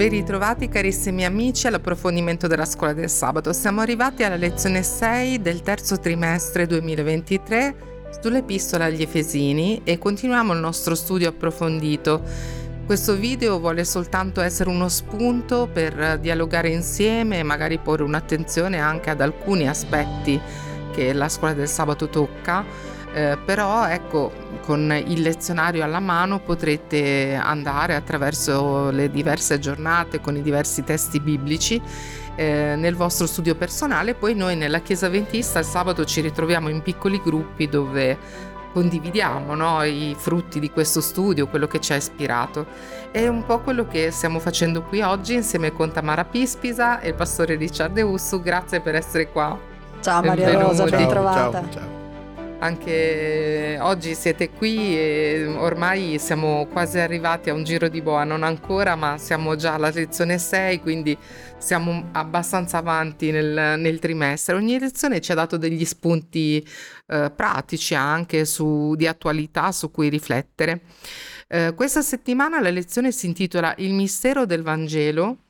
Ben ritrovati carissimi amici all'approfondimento della scuola del sabato. Siamo arrivati alla lezione 6 del terzo trimestre 2023 sull'epistola agli Efesini e continuiamo il nostro studio approfondito. Questo video vuole soltanto essere uno spunto per dialogare insieme e magari porre un'attenzione anche ad alcuni aspetti che la scuola del sabato tocca eh, però ecco con il lezionario alla mano potrete andare attraverso le diverse giornate con i diversi testi biblici eh, nel vostro studio personale poi noi nella chiesa ventista il sabato ci ritroviamo in piccoli gruppi dove condividiamo no, i frutti di questo studio, quello che ci ha ispirato. È un po' quello che stiamo facendo qui oggi insieme con Tamara Pispisa e il pastore Ricciardo Ussu. Grazie per essere qua. Ciao Maria Rosa, ben trovata. Ciao, ciao anche oggi siete qui e ormai siamo quasi arrivati a un giro di boa, non ancora, ma siamo già alla lezione 6, quindi siamo abbastanza avanti nel, nel trimestre. Ogni lezione ci ha dato degli spunti eh, pratici anche su, di attualità su cui riflettere. Eh, questa settimana la lezione si intitola Il mistero del Vangelo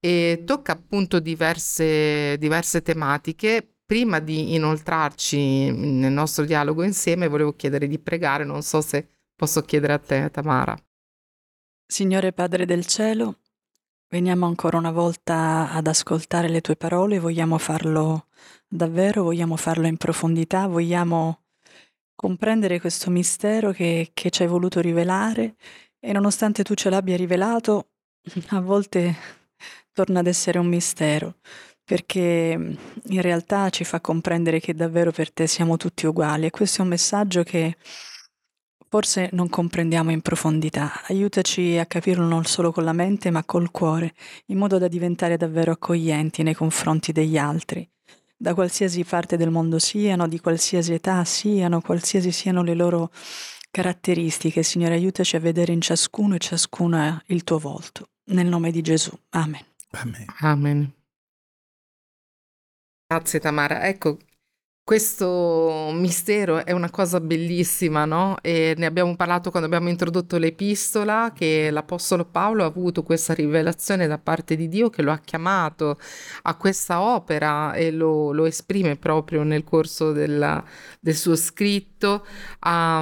e tocca appunto diverse, diverse tematiche prima di inoltrarci nel nostro dialogo insieme, volevo chiedere di pregare, non so se posso chiedere a te, Tamara. Signore Padre del Cielo, veniamo ancora una volta ad ascoltare le tue parole, vogliamo farlo davvero, vogliamo farlo in profondità, vogliamo comprendere questo mistero che, che ci hai voluto rivelare e nonostante tu ce l'abbia rivelato, a volte torna ad essere un mistero perché in realtà ci fa comprendere che davvero per te siamo tutti uguali e questo è un messaggio che forse non comprendiamo in profondità. Aiutaci a capirlo non solo con la mente ma col cuore, in modo da diventare davvero accoglienti nei confronti degli altri. Da qualsiasi parte del mondo siano, di qualsiasi età siano, qualsiasi siano le loro caratteristiche, Signore, aiutaci a vedere in ciascuno e ciascuna il tuo volto. Nel nome di Gesù. Amen. Amen. Amen. Grazie Tamara. Ecco, questo mistero è una cosa bellissima, no? E ne abbiamo parlato quando abbiamo introdotto l'epistola, che l'Apostolo Paolo ha avuto questa rivelazione da parte di Dio che lo ha chiamato a questa opera e lo, lo esprime proprio nel corso della, del suo scritto, a,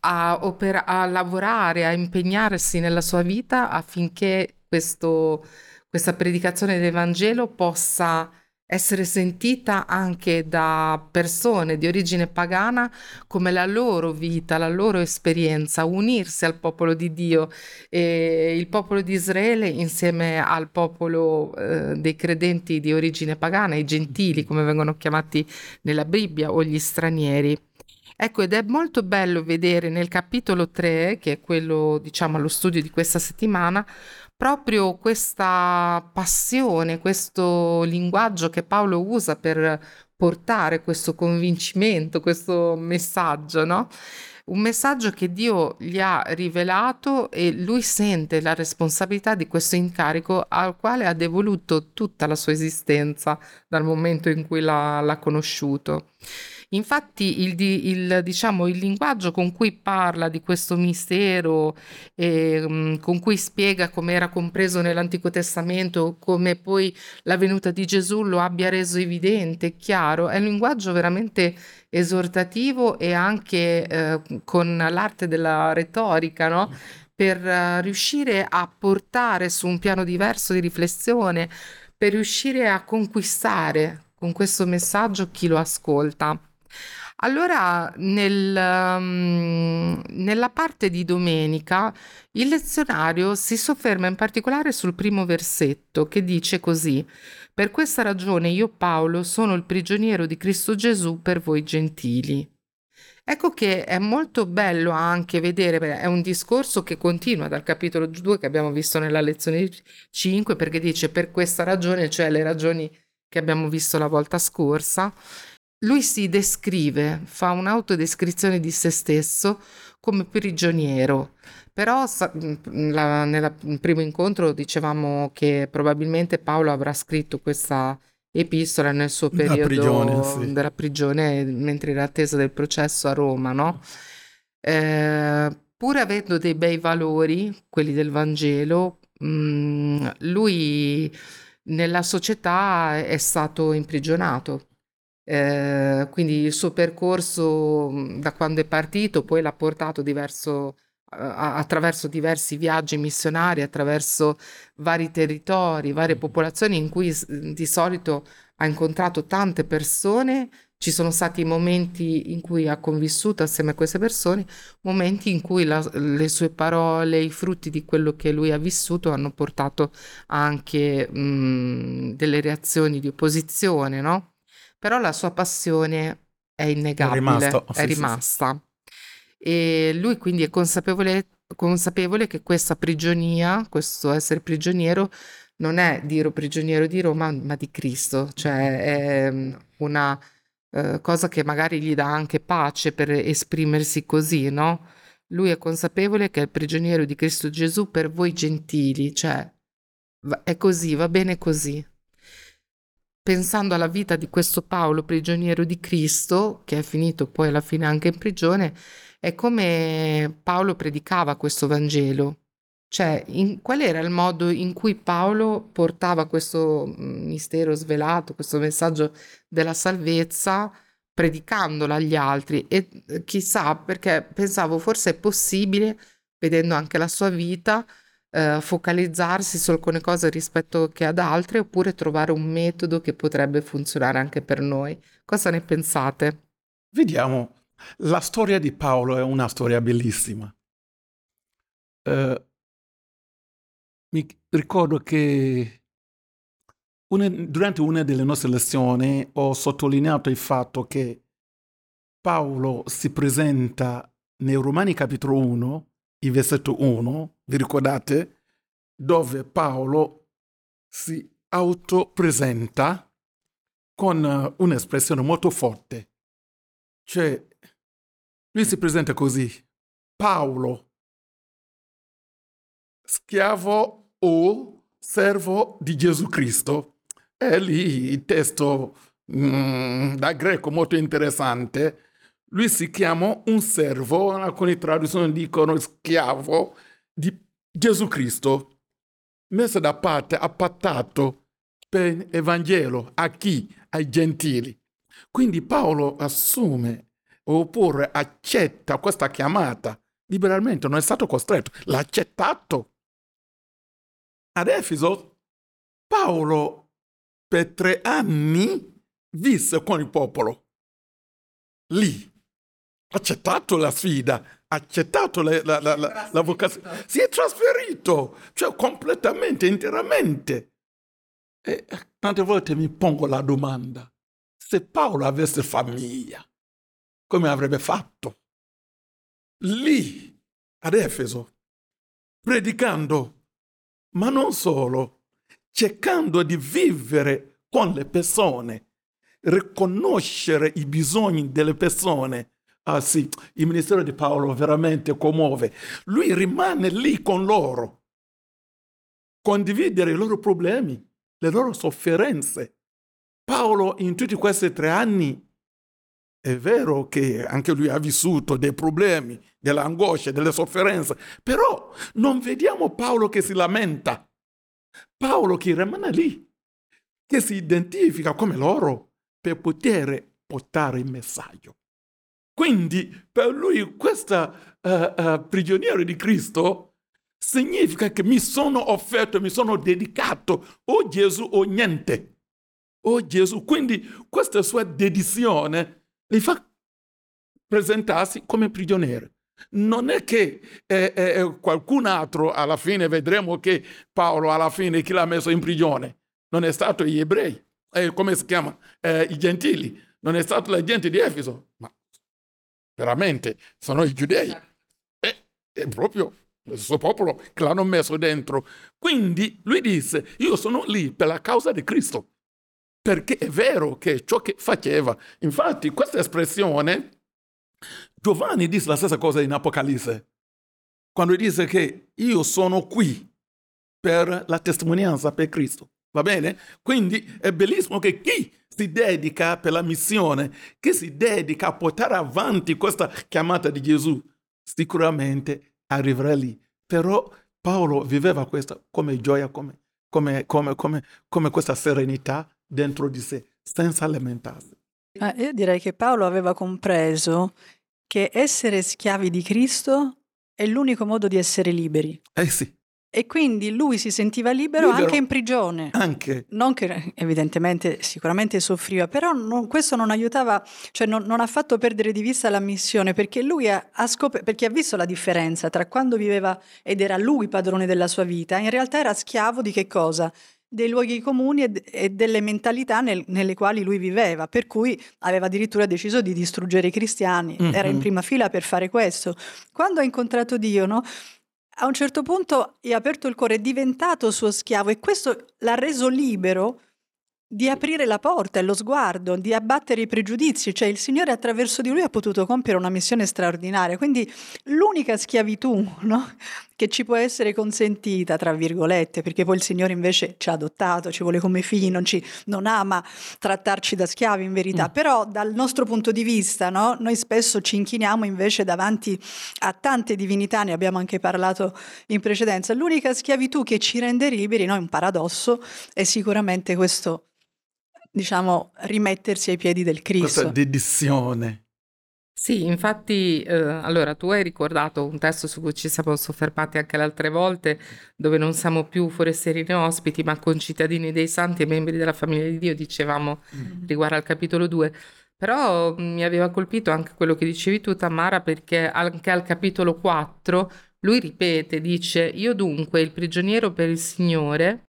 a, opera, a lavorare, a impegnarsi nella sua vita affinché questo, questa predicazione del Vangelo possa essere sentita anche da persone di origine pagana come la loro vita, la loro esperienza, unirsi al popolo di Dio e il popolo di Israele insieme al popolo eh, dei credenti di origine pagana, i gentili come vengono chiamati nella Bibbia o gli stranieri. Ecco, ed è molto bello vedere nel capitolo 3, che è quello, diciamo, allo studio di questa settimana, proprio questa passione, questo linguaggio che Paolo usa per portare questo convincimento, questo messaggio, no? Un messaggio che Dio gli ha rivelato e lui sente la responsabilità di questo incarico al quale ha devoluto tutta la sua esistenza dal momento in cui l'ha, l'ha conosciuto. Infatti il, il, diciamo, il linguaggio con cui parla di questo mistero, eh, con cui spiega come era compreso nell'Antico Testamento, come poi la venuta di Gesù lo abbia reso evidente, chiaro, è un linguaggio veramente esortativo e anche eh, con l'arte della retorica, no? per uh, riuscire a portare su un piano diverso di riflessione, per riuscire a conquistare con questo messaggio chi lo ascolta. Allora, nel, um, nella parte di domenica, il lezionario si sofferma in particolare sul primo versetto che dice così: Per questa ragione io, Paolo, sono il prigioniero di Cristo Gesù per voi gentili. Ecco che è molto bello anche vedere, è un discorso che continua dal capitolo 2 che abbiamo visto nella lezione 5, perché dice per questa ragione, cioè le ragioni che abbiamo visto la volta scorsa, lui si descrive, fa un'autodescrizione di se stesso come prigioniero, però la, nel primo incontro dicevamo che probabilmente Paolo avrà scritto questa epistola nel suo periodo prigione, sì. della prigione mentre era attesa del processo a Roma, no? Eh, pur avendo dei bei valori, quelli del Vangelo, mm, lui nella società è stato imprigionato. Eh, quindi il suo percorso mm, da quando è partito poi l'ha portato diverso, attraverso diversi viaggi missionari, attraverso vari territori, varie popolazioni in cui di solito ha incontrato tante persone ci sono stati momenti in cui ha convissuto assieme a queste persone, momenti in cui la, le sue parole, i frutti di quello che lui ha vissuto hanno portato anche mh, delle reazioni di opposizione, no? Però la sua passione è innegabile, è, rimasto, è sì, rimasta. Sì, sì. E lui quindi è consapevole, consapevole che questa prigionia, questo essere prigioniero, non è dire prigioniero di Roma, ma di Cristo, cioè è una eh, cosa che magari gli dà anche pace per esprimersi così, no? Lui è consapevole che è il prigioniero di Cristo Gesù per voi gentili, cioè è così, va bene così. Pensando alla vita di questo Paolo, prigioniero di Cristo, che è finito poi alla fine anche in prigione, è come Paolo predicava questo Vangelo. Cioè, in, qual era il modo in cui Paolo portava questo mm, mistero svelato, questo messaggio della salvezza, predicandolo agli altri? E eh, chissà, perché pensavo forse è possibile, vedendo anche la sua vita, eh, focalizzarsi su alcune cose rispetto che ad altre, oppure trovare un metodo che potrebbe funzionare anche per noi. Cosa ne pensate? Vediamo. La storia di Paolo è una storia bellissima. Uh, mi ricordo che una, durante una delle nostre lezioni ho sottolineato il fatto che Paolo si presenta nei Romani capitolo 1, il versetto 1, vi ricordate? Dove Paolo si autopresenta con un'espressione molto forte. Cioè, lui si presenta così. Paolo, schiavo o servo di Gesù Cristo. È lì il testo mm, da greco molto interessante. Lui si chiama un servo, alcune traduzioni dicono schiavo di Gesù Cristo, messo da parte, appattato per l'Evangelo a chi? Ai gentili. Quindi Paolo assume oppure accetta questa chiamata liberalmente, non è stato costretto, l'ha accettato ad Efeso, Paolo per tre anni visse con il popolo. Lì, accettato la sfida, accettato la, la, la, la vocazione, si è trasferito, cioè completamente, interamente. E tante volte mi pongo la domanda, se Paolo avesse famiglia, come avrebbe fatto? Lì, ad Efeso, predicando ma non solo, cercando di vivere con le persone, riconoscere i bisogni delle persone. Ah sì, il ministero di Paolo veramente commuove. Lui rimane lì con loro, condividere i loro problemi, le loro sofferenze. Paolo in tutti questi tre anni è vero che anche lui ha vissuto dei problemi, delle angosce, delle sofferenze, però non vediamo Paolo che si lamenta. Paolo che rimane lì, che si identifica come loro per poter portare il messaggio. Quindi per lui questo uh, uh, prigioniero di Cristo significa che mi sono offerto, mi sono dedicato o Gesù o niente. O Gesù. Quindi questa sua dedizione li fa presentarsi come prigionieri. Non è che eh, eh, qualcun altro alla fine vedremo che Paolo alla fine chi l'ha messo in prigione non è stato gli ebrei, eh, come si chiama? Eh, I gentili, non è stato la gente di Efeso, ma veramente sono i giudei. Eh, è proprio il suo popolo che l'hanno messo dentro. Quindi lui disse, io sono lì per la causa di Cristo perché è vero che ciò che faceva, infatti questa espressione, Giovanni dice la stessa cosa in Apocalisse, quando dice che io sono qui per la testimonianza per Cristo. Va bene? Quindi è bellissimo che chi si dedica per la missione, chi si dedica a portare avanti questa chiamata di Gesù, sicuramente arriverà lì. Però Paolo viveva questa come gioia, come, come, come, come, come questa serenità dentro di sé, senza lamentarsi. Ah, io direi che Paolo aveva compreso che essere schiavi di Cristo è l'unico modo di essere liberi. Eh sì. E quindi lui si sentiva libero, Libero. anche in prigione. Anche. Non che evidentemente sicuramente soffriva, però non- questo non aiutava, cioè non, non ha fatto perdere di vista la missione, perché lui ha, ha scop- perché ha visto la differenza tra quando viveva ed era lui padrone della sua vita, in realtà era schiavo di che cosa? Dei luoghi comuni e, d- e delle mentalità nel- nelle quali lui viveva, per cui aveva addirittura deciso di distruggere i cristiani, era in Mhm. prima fila per fare questo. Quando ha incontrato Dio, no? A un certo punto gli ha aperto il cuore, è diventato suo schiavo e questo l'ha reso libero di aprire la porta e lo sguardo, di abbattere i pregiudizi, cioè il Signore attraverso di lui ha potuto compiere una missione straordinaria. Quindi l'unica schiavitù no, che ci può essere consentita, tra virgolette, perché poi il Signore invece ci ha adottato, ci vuole come figli, non, ci, non ama trattarci da schiavi in verità, Mm. però dal nostro punto di vista no, noi spesso ci inchiniamo invece davanti a tante divinità, ne abbiamo anche parlato in precedenza. L'unica schiavitù che ci rende liberi, no, è un paradosso, è sicuramente questo, diciamo, rimettersi ai piedi del Questa Cristo. dedizione. Sì, infatti, eh, allora tu hai ricordato un testo su cui ci siamo soffermati anche le altre volte, dove non siamo più forestieri né ospiti, ma concittadini dei santi e membri della famiglia di Dio, dicevamo riguardo al capitolo 2. Però mh, mi aveva colpito anche quello che dicevi tu, Tamara, perché anche al capitolo 4 lui ripete, dice, Io dunque, il prigioniero per il Signore,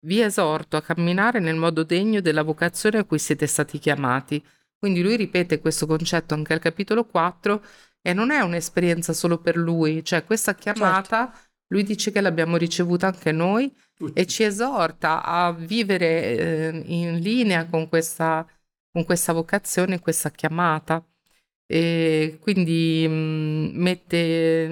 vi esorto a camminare nel modo degno della vocazione a cui siete stati chiamati. Quindi lui ripete questo concetto anche al capitolo 4 e non è un'esperienza solo per lui, cioè questa chiamata lui dice che l'abbiamo ricevuta anche noi e ci esorta a vivere eh, in linea con questa, con questa vocazione, questa chiamata. E quindi mh, mette,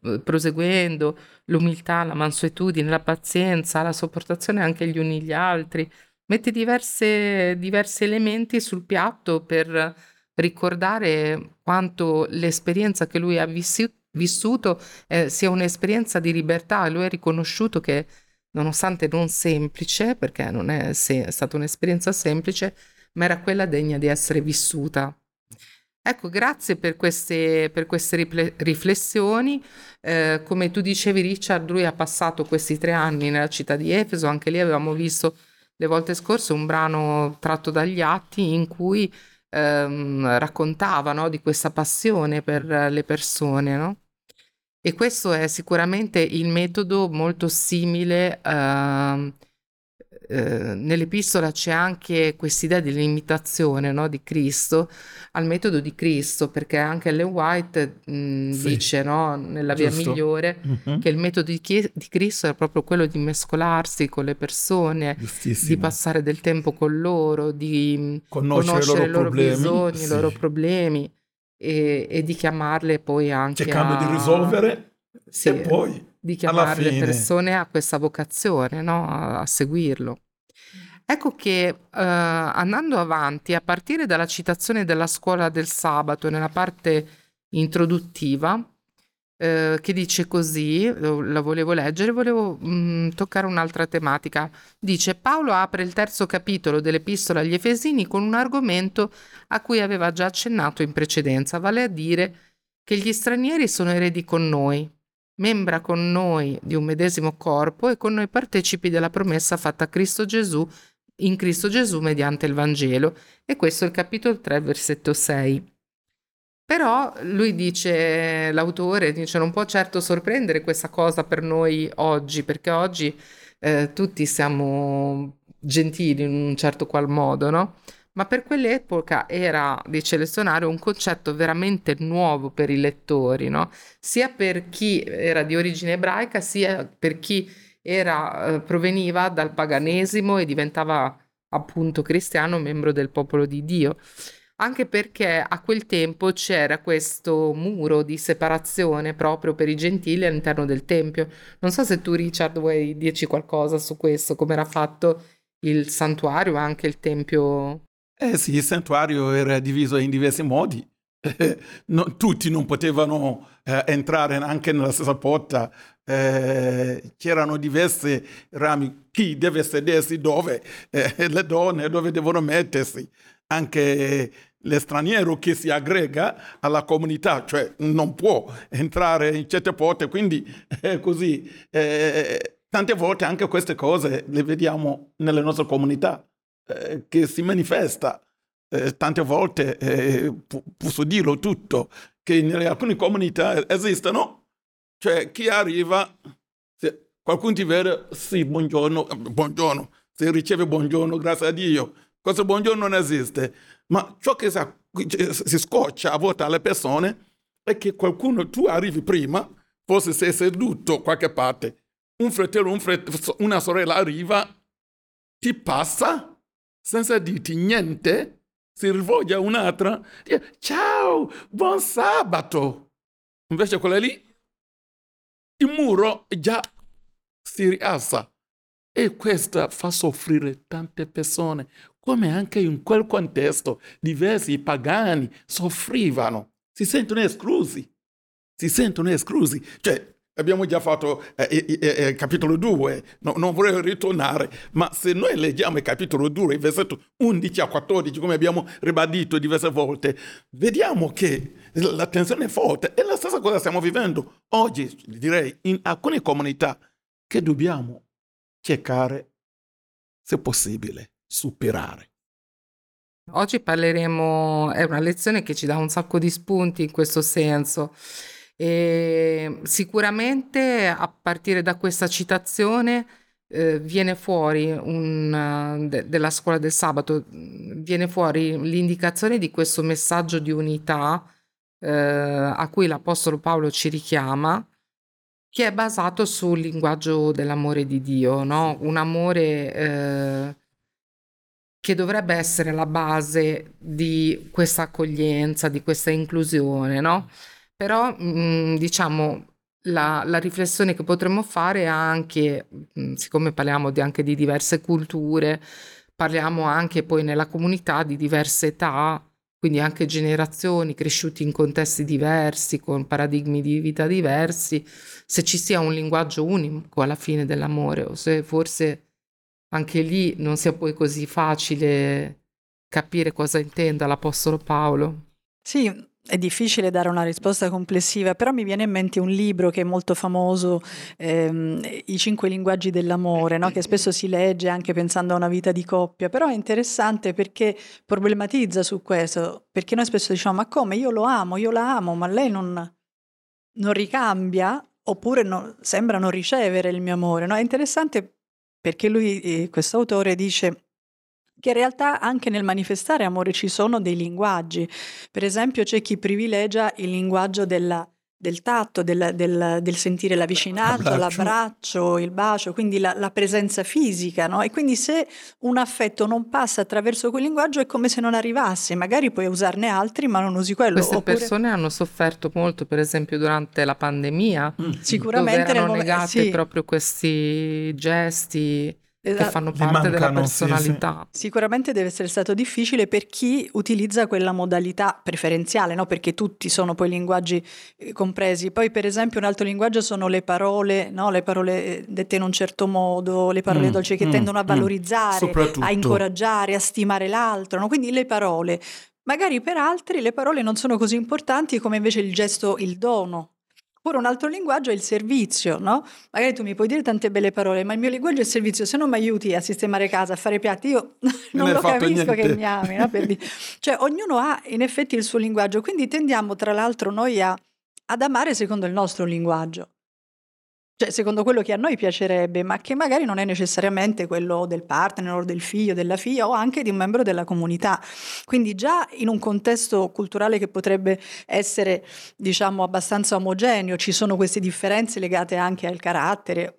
mh, proseguendo, l'umiltà, la mansuetudine, la pazienza, la sopportazione anche gli uni gli altri, mette diverse, diversi elementi sul piatto per ricordare quanto l'esperienza che lui ha vissi- vissuto eh, sia un'esperienza di libertà. Lui ha riconosciuto che, nonostante non semplice, perché non è, se- è stata un'esperienza semplice, ma era quella degna di essere vissuta. Ecco, grazie per queste, per queste rifle- riflessioni. Eh, come tu dicevi, Richard, lui ha passato questi tre anni nella città di Efeso, anche lì avevamo visto le volte scorse un brano tratto dagli atti in cui ehm, raccontava no, di questa passione per le persone, no? E questo è sicuramente il metodo molto simile. ehm, eh, nell'epistola c'è anche quest'idea dell'imitazione no, di Cristo al metodo di Cristo, perché anche Ellen White mh, Sì. dice no, nella via Giusto. migliore Mhm. che il metodo di, Chie- di Cristo è proprio quello di mescolarsi con le persone, di passare del tempo con loro, di Conoscere, conoscere i loro problemi. bisogni, sì. i loro problemi e, e di chiamarle poi anche Cercando a... di risolvere Sì, e poi di chiamare le persone a questa vocazione, no? a, a seguirlo. Ecco che eh, andando avanti, a partire dalla citazione della scuola del sabato nella parte introduttiva, eh, che dice così, la volevo leggere, volevo mm, toccare un'altra tematica. Dice Paolo apre il terzo capitolo dell'Epistola agli Efesini con un argomento a cui aveva già accennato in precedenza, vale a dire che gli stranieri sono eredi con noi, membra con noi di un medesimo corpo e con noi partecipi della promessa fatta a Cristo Gesù in Cristo Gesù mediante il Vangelo. E questo è il capitolo 3, versetto 6. Però lui dice, l'autore dice, non può certo sorprendere questa cosa per noi oggi, perché oggi eh, tutti siamo gentili in un certo qual modo, no? Ma per quell'epoca era, dice il dizionario, un concetto veramente nuovo per i lettori, no? Sia per chi era di origine ebraica, sia per chi era, eh, proveniva dal paganesimo e diventava appunto cristiano, membro del popolo di Dio. Anche perché a quel tempo c'era questo muro di separazione proprio per i gentili all'interno del tempio. Non so se tu, Richard, vuoi dirci qualcosa su questo, come era fatto il santuario, anche il tempio. Eh sì, il santuario era diviso in diversi modi. eh, no, tutti non potevano eh, entrare anche nella stessa porta, eh, c'erano diversi rami, chi deve sedersi dove, eh, le donne dove devono mettersi, anche l'estraniero che si aggrega alla comunità, cioè non può entrare in certe porte, quindi è così. Eh, tante volte anche queste cose le vediamo nelle nostre comunità, eh, che si manifesta. Eh, tante volte, eh, posso dirlo tutto, che in alcune comunità esistono, cioè chi arriva, se qualcuno ti vede, sì, buongiorno, buongiorno, si riceve buongiorno, grazie a Dio. Questo buongiorno non esiste ma ciò che si scoccia a volte alle persone è che qualcuno, tu arrivi prima, forse sei seduto qualche parte, un fratello, un fratello, una sorella arriva, ti passa senza dirti niente, si rivolge a un'altra, dice ciao, buon sabato. Invece quella lì, il muro già si rialza. E questo fa soffrire tante persone come anche in quel contesto diversi pagani soffrivano, si sentono esclusi, si sentono esclusi. Cioè, abbiamo già fatto eh, eh, eh, capitolo 2, no, non vorrei ritornare, ma se noi leggiamo il capitolo 2, il versetto 11 a 14, come abbiamo ribadito diverse volte, vediamo che la tensione è forte e la stessa cosa stiamo vivendo oggi, direi, in alcune comunità che dobbiamo cercare, se possibile, superare. Oggi parleremo, è una lezione che ci dà un sacco di spunti in questo senso. E sicuramente a partire da questa citazione eh, viene fuori un, de, della scuola del sabato, viene fuori l'indicazione di questo messaggio di unità eh, a cui l'Apostolo Paolo ci richiama, che è basato sul linguaggio dell'amore di Dio, no? un amore eh, che dovrebbe essere la base di questa accoglienza, di questa inclusione, no? Però, mh, mm, diciamo, la, la, riflessione che potremmo fare è anche, mh, mm, siccome parliamo di, anche di diverse culture, parliamo anche poi nella comunità di diverse età, quindi anche generazioni cresciuti in contesti diversi, con paradigmi di vita diversi, se ci sia un linguaggio unico alla fine dell'amore o se forse anche lì non sia poi così facile capire cosa intenda l'Apostolo Paolo. Sì, è difficile dare una risposta complessiva, però mi viene in mente un libro che è molto famoso, ehm, I cinque linguaggi dell'amore, no? che spesso si legge anche pensando a una vita di coppia, però è interessante perché problematizza su questo, perché noi spesso diciamo ma come io lo amo, io la amo, ma lei non, non ricambia oppure no, sembra non ricevere il mio amore. No? È interessante perché lui, eh, questo autore, dice che in realtà anche nel manifestare amore ci sono dei linguaggi. Per esempio c'è chi privilegia il linguaggio della del tatto, del, del, del sentire la vicinanza, l'abbraccio. l'abbraccio, il bacio, quindi la, la presenza fisica, no? E quindi se un affetto non passa attraverso quel linguaggio è come se non arrivasse, magari puoi usarne altri ma non usi quello. Queste Oppure... persone hanno sofferto molto, per esempio durante la pandemia, mm. sicuramente dove erano negati sì. proprio questi gesti che fanno parte mancano, della personalità. Sì, sì. Sicuramente deve essere stato difficile per chi utilizza quella modalità preferenziale, no? perché tutti sono poi linguaggi eh, compresi. Poi per esempio un altro linguaggio sono le parole, no? le parole eh, dette in un certo modo, le parole mm, dolci che mm, tendono a mm. valorizzare, mm, a incoraggiare, a stimare l'altro. No? Quindi le parole. Magari per altri le parole non sono così importanti come invece il gesto, il dono, Oppure un altro linguaggio è il servizio, no? Magari tu mi puoi dire tante belle parole, ma il mio linguaggio è il servizio. Se non mi aiuti a sistemare casa, a fare piatti, io non lo capisco niente. che mi ami. No? cioè, ognuno ha in effetti il suo linguaggio, quindi tendiamo tra l'altro noi a, ad amare secondo il nostro linguaggio cioè secondo quello che a noi piacerebbe, ma che magari non è necessariamente quello del partner o del figlio, della figlia o anche di un membro della comunità. Quindi già in un contesto culturale che potrebbe essere, diciamo, abbastanza omogeneo, ci sono queste differenze legate anche al carattere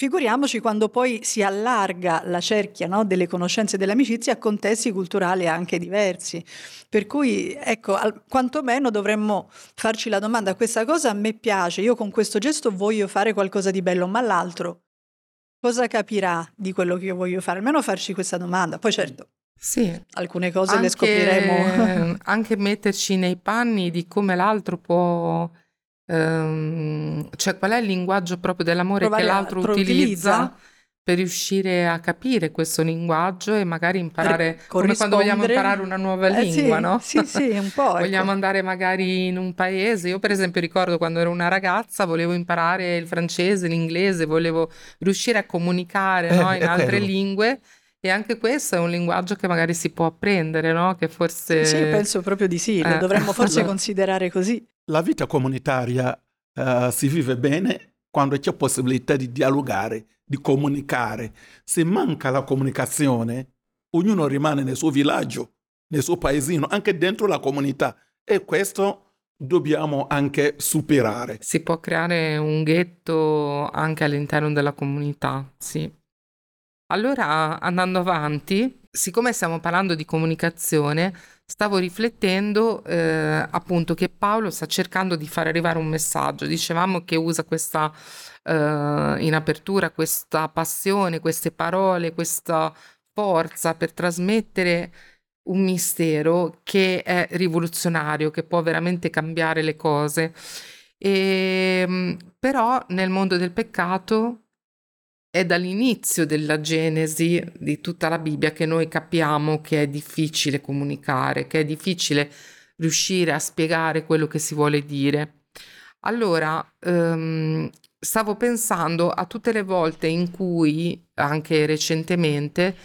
Figuriamoci quando poi si allarga la cerchia no, delle conoscenze e dell'amicizia a contesti culturali anche diversi. Per cui, ecco, al, quantomeno dovremmo farci la domanda, questa cosa a me piace, io con questo gesto voglio fare qualcosa di bello, ma l'altro cosa capirà di quello che io voglio fare? Almeno farci questa domanda. Poi certo, Sì, Alcune cose le anche, scopriremo. anche metterci nei panni di come l'altro può, ehm, cioè qual è il linguaggio proprio dell'amore che Provare a l'altro utilizza per riuscire a capire questo linguaggio e magari imparare, come quando vogliamo imparare una nuova Eh, lingua, sì, no? Sì, sì, un po'. ecco. Vogliamo andare magari in un paese. Io, per esempio, ricordo quando ero una ragazza, volevo imparare il francese, l'inglese, volevo riuscire a comunicare, Eh, no, in altre quello. lingue. E anche questo è un linguaggio che magari si può apprendere, no? Che forse... Sì, penso proprio di sì, lo Eh. dovremmo forse considerare così. La vita comunitaria eh, si vive bene quando c'è possibilità di dialogare, di comunicare. Se manca la comunicazione, ognuno rimane nel suo villaggio, nel suo paesino, anche dentro la comunità. E questo dobbiamo anche superare. Si può creare un ghetto anche all'interno della comunità, sì. Allora, andando avanti, siccome stiamo parlando di comunicazione, stavo riflettendo eh, appunto che Paolo sta cercando di far arrivare un messaggio. Dicevamo che usa questa eh, in apertura questa passione, queste parole, questa forza per trasmettere un mistero che è rivoluzionario, che può veramente cambiare le cose. E, mh, però nel mondo del peccato è dall'inizio della Genesi di tutta la Bibbia che noi capiamo che è difficile comunicare, che è difficile riuscire a spiegare quello che si vuole dire. Allora, ehm, stavo pensando a tutte le volte in cui, anche recentemente,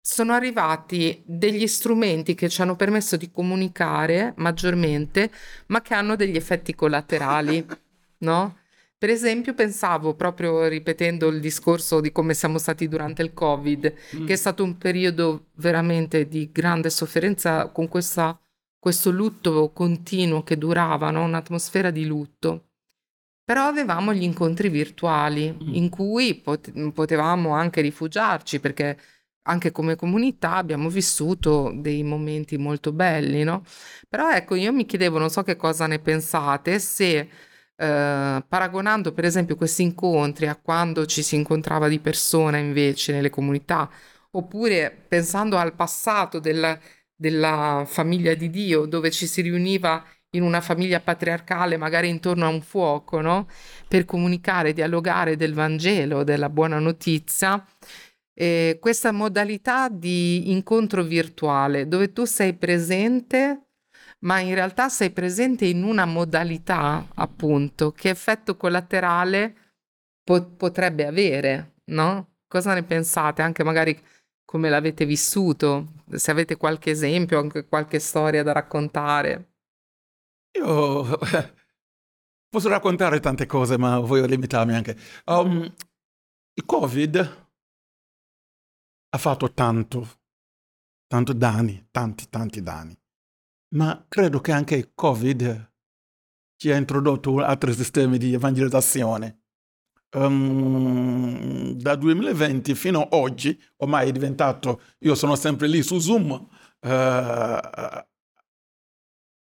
sono arrivati degli strumenti che ci hanno permesso di comunicare maggiormente, ma che hanno degli effetti collaterali, no? Per esempio, pensavo, proprio ripetendo il discorso di come siamo stati durante il Covid, che è stato un periodo veramente di grande sofferenza con questa, questo lutto continuo che durava, no? Un'atmosfera di lutto. Però avevamo gli incontri virtuali Mm. in cui pot- potevamo anche rifugiarci perché anche come comunità abbiamo vissuto dei momenti molto belli, no? Però ecco, io mi chiedevo, non so che cosa ne pensate, se eh, paragonando per esempio questi incontri a quando ci si incontrava di persona invece nelle comunità, oppure pensando al passato della, della famiglia di Dio, dove ci si riuniva in una famiglia patriarcale, magari intorno a un fuoco, no? Per comunicare, dialogare del Vangelo, della buona notizia. E questa modalità di incontro virtuale, dove tu sei presente ma in realtà sei presente in una modalità, appunto, che effetto collaterale po- potrebbe avere, no? Cosa ne pensate? Anche magari come l'avete vissuto, se avete qualche esempio, anche qualche storia da raccontare. Io posso raccontare tante cose, ma voglio limitarmi anche. Um, il Covid ha fatto tanto, tanto danni, tanti, tanti danni. Ma credo che anche il Covid ci ha introdotto altri sistemi di evangelizzazione. Um, da 2020 fino ad oggi, ormai è diventato, io sono sempre lì su Zoom, eh,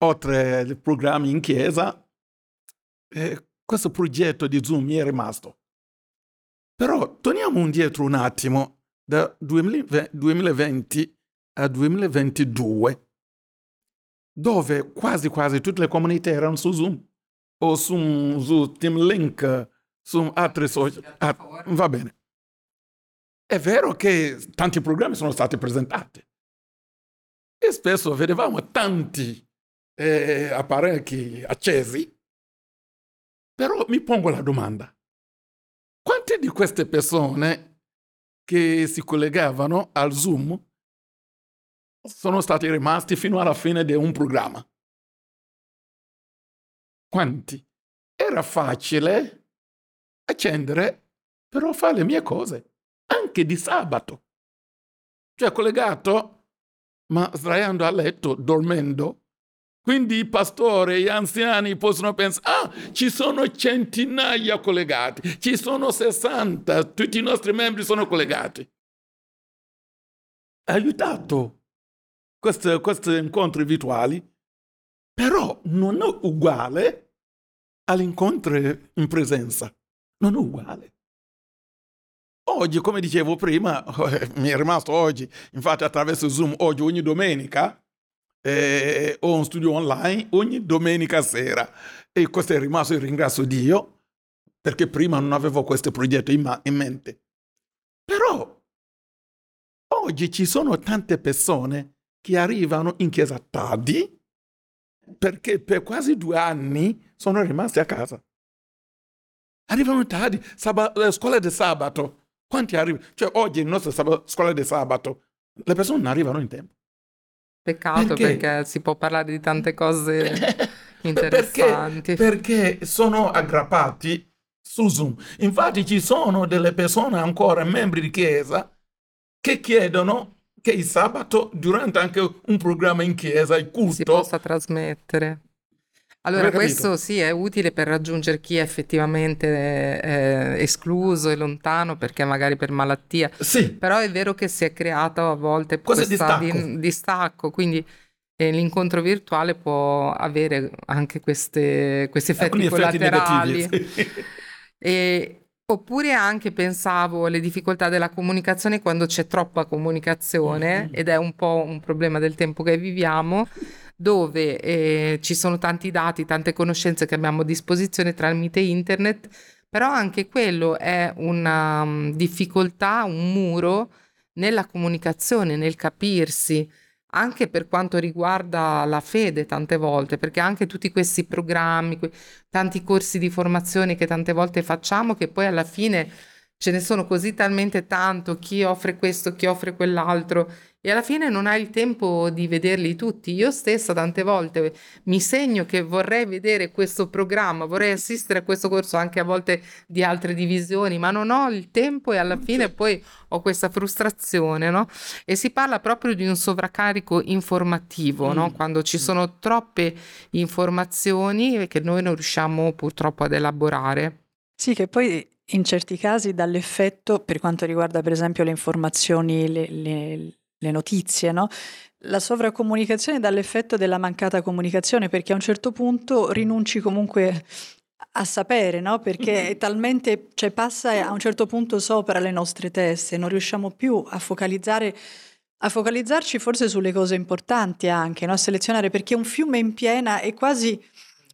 oltre ai programmi in chiesa, eh, questo progetto di Zoom mi è rimasto. Però torniamo indietro un attimo, da 2020 a 2022, dove quasi quasi tutte le comunità erano su Zoom o su, su Team Link, su altri social. Ah, va bene. È vero che tanti programmi sono stati presentati e spesso vedevamo tanti eh, apparecchi accesi, però mi pongo la domanda, quante di queste persone che si collegavano al Zoom sono stati rimasti fino alla fine di un programma? Quanti? Era facile accendere, però fare le mie cose, anche di sabato. Cioè collegato, ma sdraiando a letto, dormendo. Quindi i pastori gli anziani possono pensare, ah, ci sono centinaia collegati, ci sono 60, tutti i nostri membri sono collegati. Aiutato questi, questi incontri virtuali, però non è uguale agli incontri in presenza. Non è uguale. Oggi, come dicevo prima, mi è rimasto oggi, infatti attraverso Zoom, oggi ogni domenica eh, ho un studio online ogni domenica sera e questo è rimasto, ringrazio Dio, perché prima non avevo questo progetto in, ma- in mente. Però oggi ci sono tante persone che arrivano in chiesa tardi perché per quasi due anni sono rimasti a casa. Arrivano tardi, sab- eh, scuola di sabato. Quanti arrivano? Cioè oggi in nostra sab- scuola di sabato le persone non arrivano in tempo. Peccato perché, perché si può parlare di tante cose interessanti. Perché, perché sono aggrappati su Zoom. Infatti ci sono delle persone ancora, membri di chiesa, che chiedono che il sabato, durante anche un programma in chiesa, il culto... Si possa trasmettere. Allora, questo sì è utile per raggiungere chi è effettivamente eh, escluso e lontano perché magari per malattia. Sì. Però è vero che si è creato a volte questo distacco. Di, distacco, quindi eh, l'incontro virtuale può avere anche queste, questi effetti collaterali. Effetti sì. e, Oppure anche pensavo alle difficoltà della comunicazione quando c'è troppa comunicazione mm-hmm. ed è un po' un problema del tempo che viviamo dove eh, ci sono tanti dati, tante conoscenze che abbiamo a disposizione tramite internet, però anche quello è una um, difficoltà, un muro nella comunicazione, nel capirsi anche per quanto riguarda la fede tante volte, perché anche tutti questi programmi, tanti corsi di formazione che tante volte facciamo, che poi alla fine ce ne sono così talmente tanto, chi offre questo, chi offre quell'altro, e alla fine non hai il tempo di vederli tutti. Io stessa tante volte mi segno che vorrei vedere questo programma, vorrei assistere a questo corso anche a volte di altre divisioni, ma non ho il tempo e alla fine poi ho questa frustrazione, no? E si parla proprio di un sovraccarico informativo, mm. no? Quando ci sono troppe informazioni che noi non riusciamo purtroppo ad elaborare. Sì, che poi in certi casi dall'effetto, per quanto riguarda per esempio le informazioni, le, le, le notizie, no? La sovracomunicazione dà l'effetto della mancata comunicazione perché a un certo punto rinunci comunque a sapere, no? Perché è talmente, cioè passa a un certo punto sopra le nostre teste, non riusciamo più a focalizzare a focalizzarci forse sulle cose importanti anche, no? a selezionare perché un fiume in piena è quasi,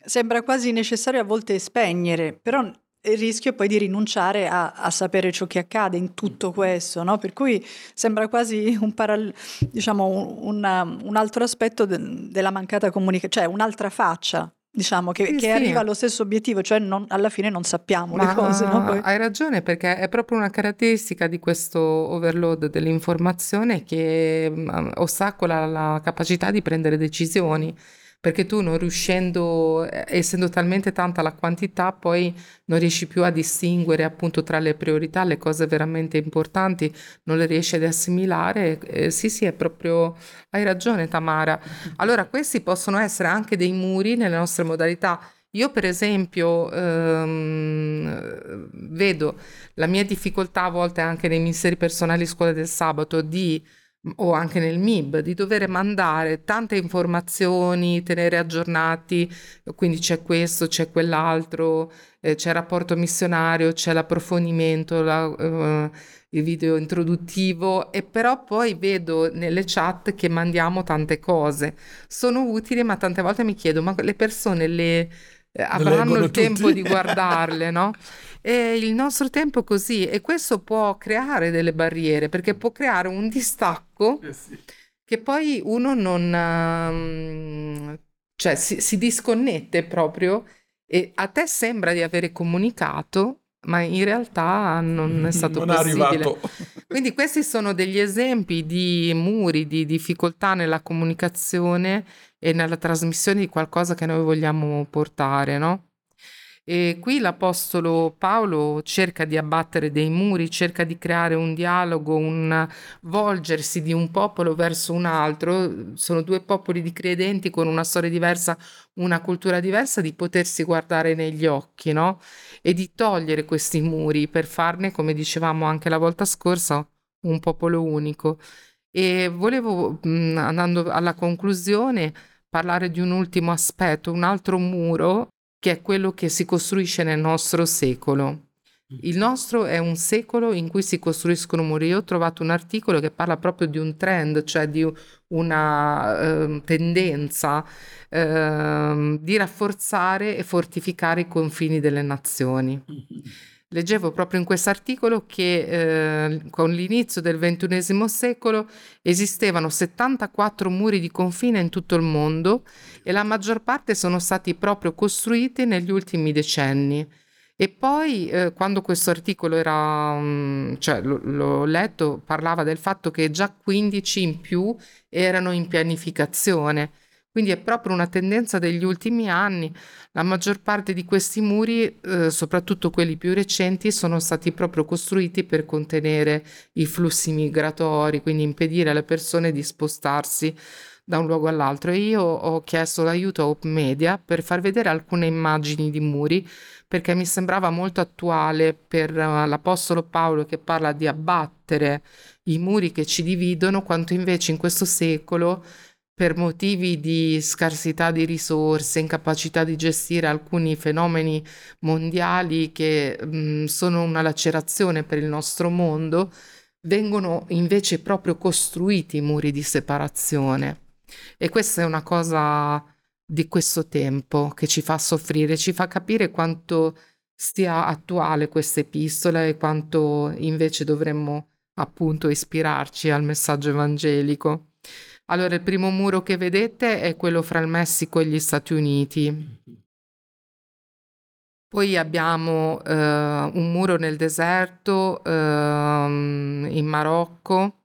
sembra quasi necessario a volte spegnere, però il rischio poi di rinunciare a, a, sapere ciò che accade in tutto questo, no? per cui sembra quasi un, paral- diciamo, un, un altro aspetto de- della mancata comunicazione, cioè un'altra faccia diciamo che, sì, che sì. arriva allo stesso obiettivo, cioè non, alla fine non sappiamo Ma le cose. No? Poi... Hai ragione perché è proprio una caratteristica di questo overload dell'informazione che um, ostacola la capacità di prendere decisioni perché tu non riuscendo, eh, essendo talmente tanta la quantità, poi non riesci più a distinguere appunto tra le priorità, le cose veramente importanti, non le riesci ad assimilare. Eh, sì, sì, è proprio, hai ragione Tamara. Allora, questi possono essere anche dei muri nelle nostre modalità. Io per esempio ehm, vedo la mia difficoltà a volte anche nei ministeri personali scuola del sabato di o anche nel MIB, di dover mandare tante informazioni, tenere aggiornati, quindi c'è questo, c'è quell'altro, eh, c'è il rapporto missionario, c'è l'approfondimento, la, uh, il video introduttivo e però poi vedo nelle chat che mandiamo tante cose. Sono utili, ma tante volte mi chiedo, ma le persone le eh, avranno il tutti. tempo di guardarle, no? E il nostro tempo è così e questo può creare delle barriere perché può creare un distacco eh sì. che poi uno non... Um, cioè si, si disconnette proprio e a te sembra di avere comunicato ma in realtà non è stato non possibile. Quindi questi sono degli esempi di muri, di difficoltà nella comunicazione e nella trasmissione di qualcosa che noi vogliamo portare, no? E qui l'Apostolo Paolo cerca di abbattere dei muri, cerca di creare un dialogo, un volgersi di un popolo verso un altro. Sono due popoli di credenti con una storia diversa, una cultura diversa, di potersi guardare negli occhi, no? E di togliere questi muri per farne, come dicevamo anche la volta scorsa, un popolo unico. E volevo, andando alla conclusione, parlare di un ultimo aspetto, un altro muro che è quello che si costruisce nel nostro secolo. Il nostro è un secolo in cui si costruiscono muri. Io ho trovato un articolo che parla proprio di un trend, cioè di una eh, tendenza eh, di rafforzare e fortificare i confini delle nazioni. Leggevo proprio in questo articolo che eh, con l'inizio del XXI secolo esistevano 74 muri di confine in tutto il mondo e la maggior parte sono stati proprio costruiti negli ultimi decenni. E poi eh, quando questo articolo era, um, cioè l- l'ho letto, parlava del fatto che già 15 in più erano in pianificazione. Quindi è proprio una tendenza degli ultimi anni. La maggior parte di questi muri, eh, soprattutto quelli più recenti, sono stati proprio costruiti per contenere i flussi migratori, quindi impedire alle persone di spostarsi da un luogo all'altro. E io ho chiesto l'aiuto a Hope Media per far vedere alcune immagini di muri perché mi sembrava molto attuale per uh, l'Apostolo Paolo che parla di abbattere i muri che ci dividono, quanto invece in questo secolo per motivi di scarsità di risorse, incapacità di gestire alcuni fenomeni mondiali che mh, sono una lacerazione per il nostro mondo, vengono invece proprio costruiti muri di separazione. E questa è una cosa di questo tempo che ci fa soffrire, ci fa capire quanto sia attuale questa epistola e quanto invece dovremmo appunto ispirarci al messaggio evangelico. Allora, il primo muro che vedete è quello fra il Messico e gli Stati Uniti. Poi abbiamo eh, un muro nel deserto eh, in Marocco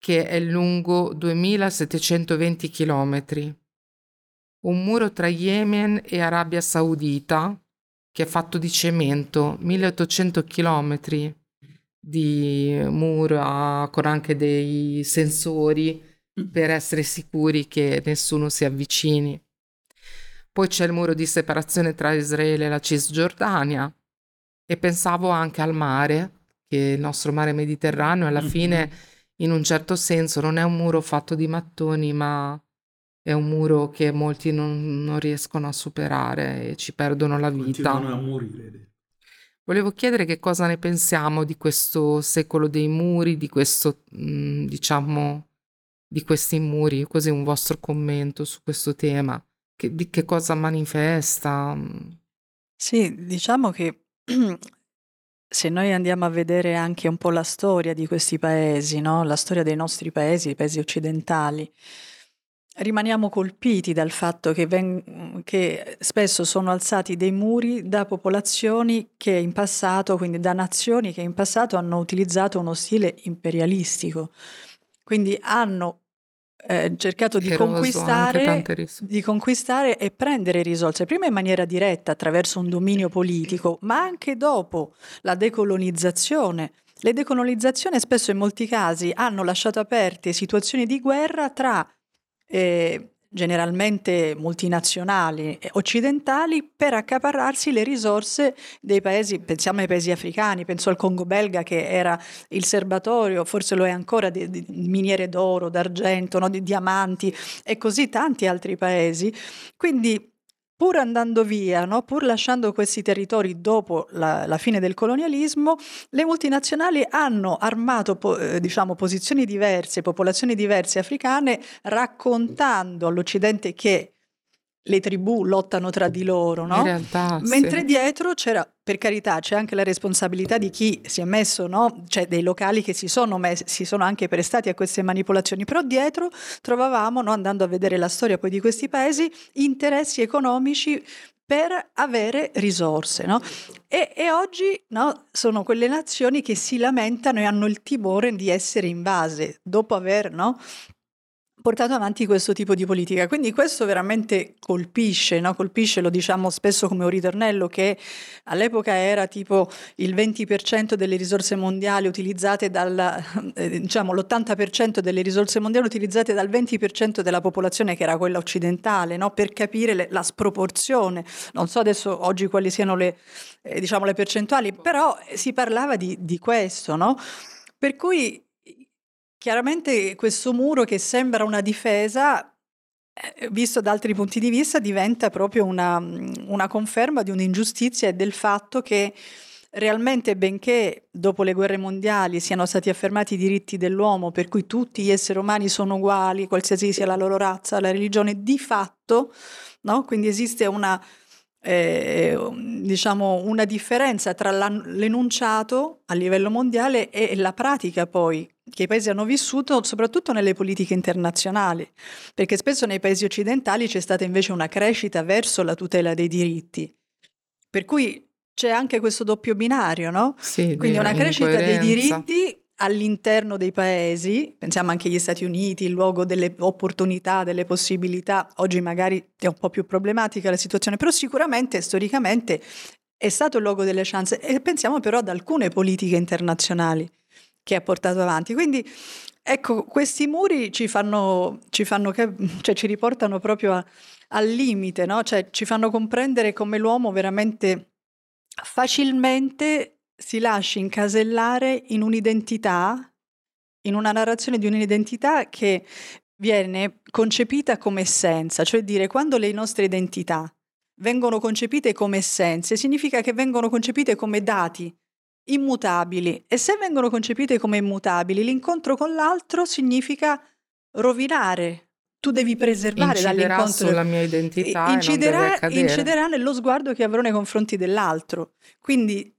che è lungo 2720 km, un muro tra Yemen e Arabia Saudita che è fatto di cemento, 1800 km di muro con anche dei sensori per essere sicuri che nessuno si avvicini. Poi c'è il muro di separazione tra Israele e la Cisgiordania e pensavo anche al mare, che è il nostro mare Mediterraneo alla fine in un certo senso non è un muro fatto di mattoni, ma è un muro che molti non, non riescono a superare e ci perdono la vita. Continuano a morire. Volevo chiedere che cosa ne pensiamo di questo secolo dei muri, di questo, mh, diciamo, di questi muri, così un vostro commento su questo tema, che, di che cosa manifesta. Sì, diciamo che se noi andiamo a vedere anche un po' la storia di questi paesi, no? la storia dei nostri paesi, i paesi occidentali, rimaniamo colpiti dal fatto che, ven- che, spesso sono alzati dei muri da popolazioni che in passato, quindi da nazioni che in passato hanno utilizzato uno stile imperialistico. Quindi hanno eh, cercato di conquistare, di conquistare e prendere risorse, prima in maniera diretta attraverso un dominio politico, ma anche dopo la decolonizzazione. Le decolonizzazioni spesso in molti casi hanno lasciato aperte situazioni di guerra tra eh, generalmente multinazionali occidentali per accaparrarsi le risorse dei paesi, pensiamo ai paesi africani, penso al Congo belga che era il serbatorio, forse lo è ancora, di, di miniere d'oro, d'argento, no, di diamanti e così tanti altri paesi. Quindi pur andando via, no? pur lasciando questi territori dopo la, la, fine del colonialismo, le multinazionali hanno armato po- eh, diciamo, posizioni diverse, popolazioni diverse africane, raccontando all'Occidente che le tribù lottano tra di loro, no? Realtà, Mentre sì. dietro c'era, per carità, c'è anche la responsabilità di chi si è messo, no? Cioè dei locali che si sono, messi, si sono anche prestati a queste manipolazioni, però dietro trovavamo, no, andando a vedere la storia poi di questi paesi, interessi economici per avere risorse. No? E, e, oggi no, sono quelle nazioni che si lamentano e hanno il timore di essere invase dopo aver no, portato avanti questo tipo di politica. Quindi questo veramente colpisce, no? colpisce, lo diciamo spesso come un ritornello, che all'epoca era tipo il 20% delle risorse mondiali utilizzate dal, eh, diciamo l'80% delle risorse mondiali utilizzate dal 20% della popolazione che era quella occidentale, no? per capire le, la sproporzione. Non so adesso oggi quali siano le, eh, diciamo, le percentuali, però si parlava di, di questo, no? Per cui Chiaramente questo muro che sembra una difesa eh, visto da altri punti di vista, diventa proprio una, una conferma di un'ingiustizia e del fatto che realmente, benché dopo le guerre mondiali siano stati affermati i diritti dell'uomo, per cui tutti gli esseri umani sono uguali, qualsiasi sia la loro razza, la religione, di fatto, no? quindi esiste una, eh, diciamo, una differenza tra l'enunciato a livello mondiale e la pratica poi che i paesi hanno vissuto soprattutto nelle politiche internazionali, perché spesso nei paesi occidentali c'è stata invece una crescita verso la tutela dei diritti. Per cui c'è anche questo doppio binario, no? Sì, Quindi una crescita dei diritti all'interno dei paesi, pensiamo anche agli Stati Uniti, il luogo delle opportunità, delle possibilità, oggi magari è un po' più problematica la situazione, però sicuramente storicamente è stato il luogo delle chance e pensiamo però ad alcune politiche internazionali che ha portato avanti. Quindi ecco, questi muri ci fanno, ci, fanno, cioè, ci riportano proprio a, al limite, no? cioè, ci fanno comprendere come l'uomo veramente facilmente si lasci incasellare in un'identità, in una narrazione di un'identità che viene concepita come essenza, cioè dire quando le nostre identità vengono concepite come essenze, significa che vengono concepite come dati immutabili e se vengono concepite come immutabili, l'incontro con l'altro significa rovinare. Tu devi preservare inciderà dall'incontro. sulla mia identità inciderà, inciderà nello sguardo che avrò nei confronti dell'altro. Quindi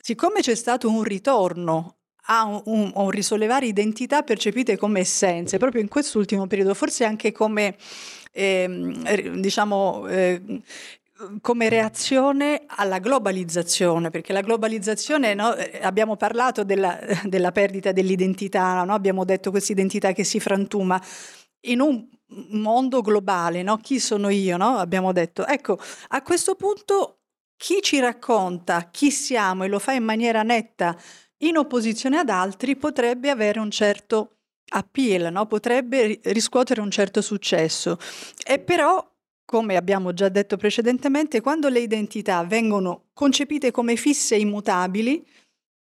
siccome c'è stato un ritorno a un, un, un, risollevare identità percepite come essenze, proprio in quest'ultimo periodo, forse anche come, eh, diciamo, eh, come reazione alla globalizzazione, perché la globalizzazione, no, abbiamo parlato della, della perdita dell'identità, no? abbiamo detto questa identità che si frantuma in un mondo globale, no? chi sono io? Abbiamo detto, ecco, a questo punto chi ci racconta chi siamo e lo fa in maniera netta in opposizione ad altri potrebbe avere un certo appeal, potrebbe riscuotere un certo successo. E però, come abbiamo già detto precedentemente, quando le identità vengono concepite come fisse e immutabili,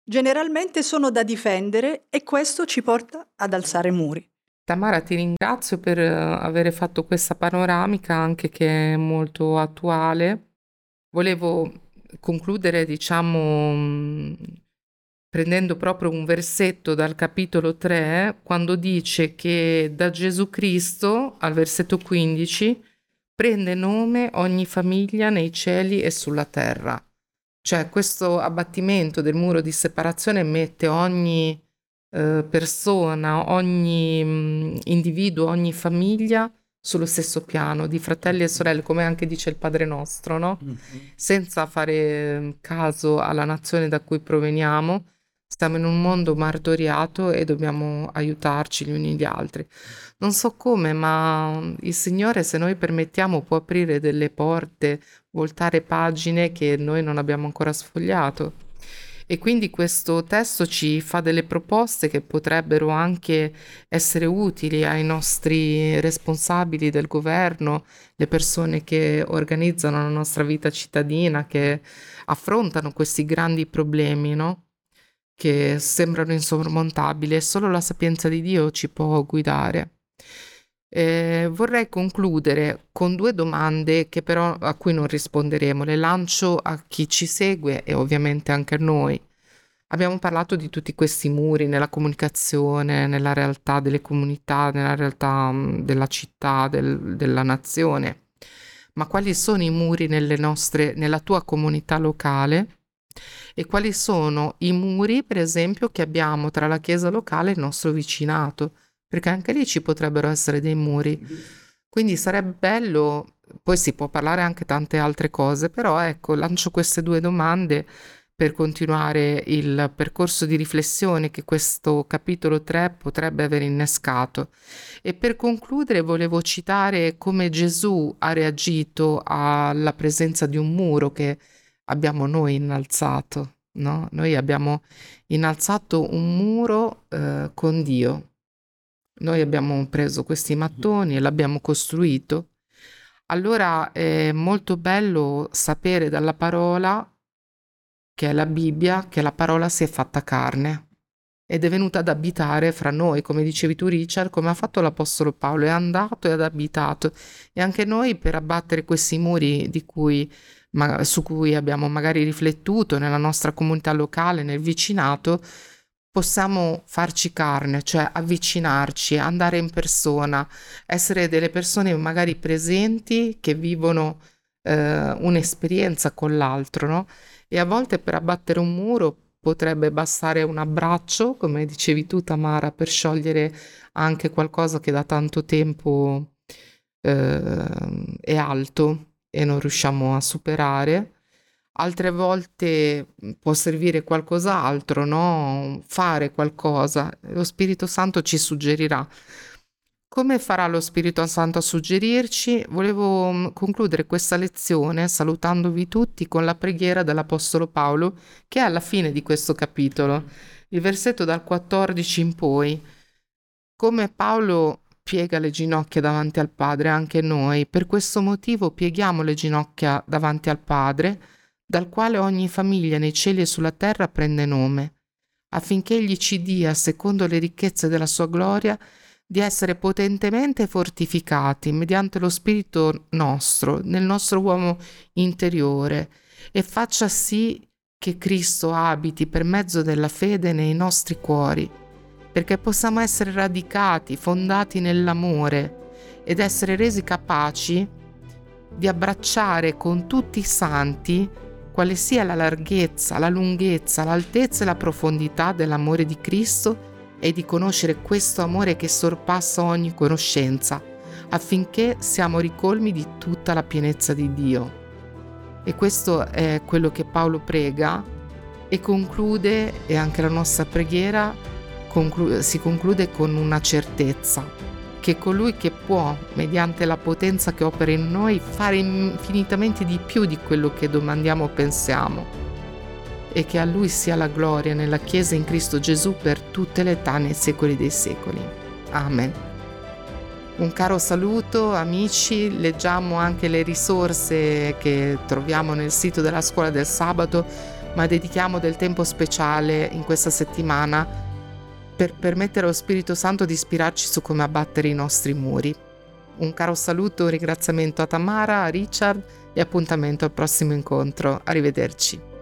generalmente sono da difendere e questo ci porta ad alzare muri. Tamara, ti ringrazio per eh, aver fatto questa panoramica anche che è molto attuale Volevo concludere, diciamo, prendendo proprio un versetto dal capitolo 3, quando dice che da Gesù Cristo, al versetto 15, prende nome ogni famiglia nei cieli e sulla terra. Cioè questo abbattimento del muro di separazione mette ogni eh, persona, ogni mh, mm, individuo, ogni famiglia sullo stesso piano di fratelli e sorelle, come anche dice il Padre nostro, no? Mm-hmm. Senza fare mm, caso alla nazione da cui proveniamo, stiamo in un mondo martoriato e dobbiamo aiutarci gli uni gli altri. Non so come, ma il Signore, se noi permettiamo, può aprire delle porte, voltare pagine che noi non abbiamo ancora sfogliato. E quindi questo testo ci fa delle proposte che potrebbero anche essere utili ai nostri responsabili del governo, le persone che organizzano la nostra vita cittadina, che affrontano questi grandi problemi, no? Che sembrano insormontabili e solo la sapienza di Dio ci può guidare. Eh, vorrei concludere con due domande che però a cui non risponderemo, le lancio a chi ci segue e ovviamente anche a noi. Abbiamo parlato di tutti questi muri nella comunicazione, nella realtà delle comunità, nella realtà mm, della città, del, della nazione. Ma quali sono i muri nostre, nella tua comunità locale? E quali sono i muri, per esempio, che abbiamo tra la chiesa locale e il nostro vicinato? perché anche lì ci potrebbero essere dei muri. Quindi sarebbe bello, poi si può parlare anche tante altre cose, però ecco, lancio queste due domande per continuare il percorso di riflessione che questo capitolo 3 potrebbe aver innescato. E per concludere volevo citare come Gesù ha reagito alla presenza di un muro che abbiamo noi innalzato. No? Noi abbiamo innalzato un muro eh, con Dio, noi abbiamo preso questi mattoni e l'abbiamo costruito. Allora è molto bello sapere dalla parola, che è la Bibbia, che la parola si è fatta carne ed è venuta ad abitare fra noi, come dicevi tu Richard, come ha fatto l'Apostolo Paolo, è andato ed abitato e anche noi per abbattere questi muri cui, ma, su cui abbiamo magari riflettuto nella nostra comunità locale, nel vicinato, possiamo farci carne, cioè avvicinarci, andare in persona, essere delle persone magari presenti che vivono eh, un'esperienza con l'altro, no? E a volte per abbattere un muro potrebbe bastare un abbraccio, come dicevi tu Tamara, per sciogliere anche qualcosa che da tanto tempo eh, è alto e non riusciamo a superare altre volte può servire qualcos'altro, no? Fare qualcosa. Lo Spirito Santo ci suggerirà. Come farà lo Spirito Santo a suggerirci? Volevo concludere questa lezione salutandovi tutti con la preghiera dell'Apostolo Paolo che è alla fine di questo capitolo, il versetto dal 14 in poi. Come Paolo piega le ginocchia davanti al Padre, anche noi, per questo motivo pieghiamo le ginocchia davanti al Padre, dal quale ogni famiglia nei cieli e sulla terra prende nome, affinché egli ci dia, secondo le ricchezze della sua gloria, di essere potentemente fortificati mediante lo Spirito nostro, nel nostro uomo interiore, e faccia sì che Cristo abiti per mezzo della fede nei nostri cuori, perché possiamo essere radicati, fondati nell'amore ed essere resi capaci di abbracciare con tutti i santi quale sia la larghezza, la lunghezza, l'altezza e la profondità dell'amore di Cristo e di conoscere questo amore che sorpassa ogni conoscenza, affinché siamo ricolmi di tutta la pienezza di Dio. E questo è quello che Paolo prega e conclude, e anche la nostra preghiera conclu- si conclude con una certezza che colui che può, mediante la potenza che opera in noi, fare infinitamente di più di quello che domandiamo o pensiamo, e che a lui sia la gloria nella Chiesa in Cristo Gesù per tutte le età nei secoli dei secoli. Amen. Un caro saluto amici, leggiamo anche le risorse che troviamo nel sito della scuola del sabato, ma dedichiamo del tempo speciale in questa settimana per permettere allo Spirito Santo di ispirarci su come abbattere i nostri muri. Un caro saluto, un ringraziamento a Tamara, a Richard e appuntamento al prossimo incontro. Arrivederci.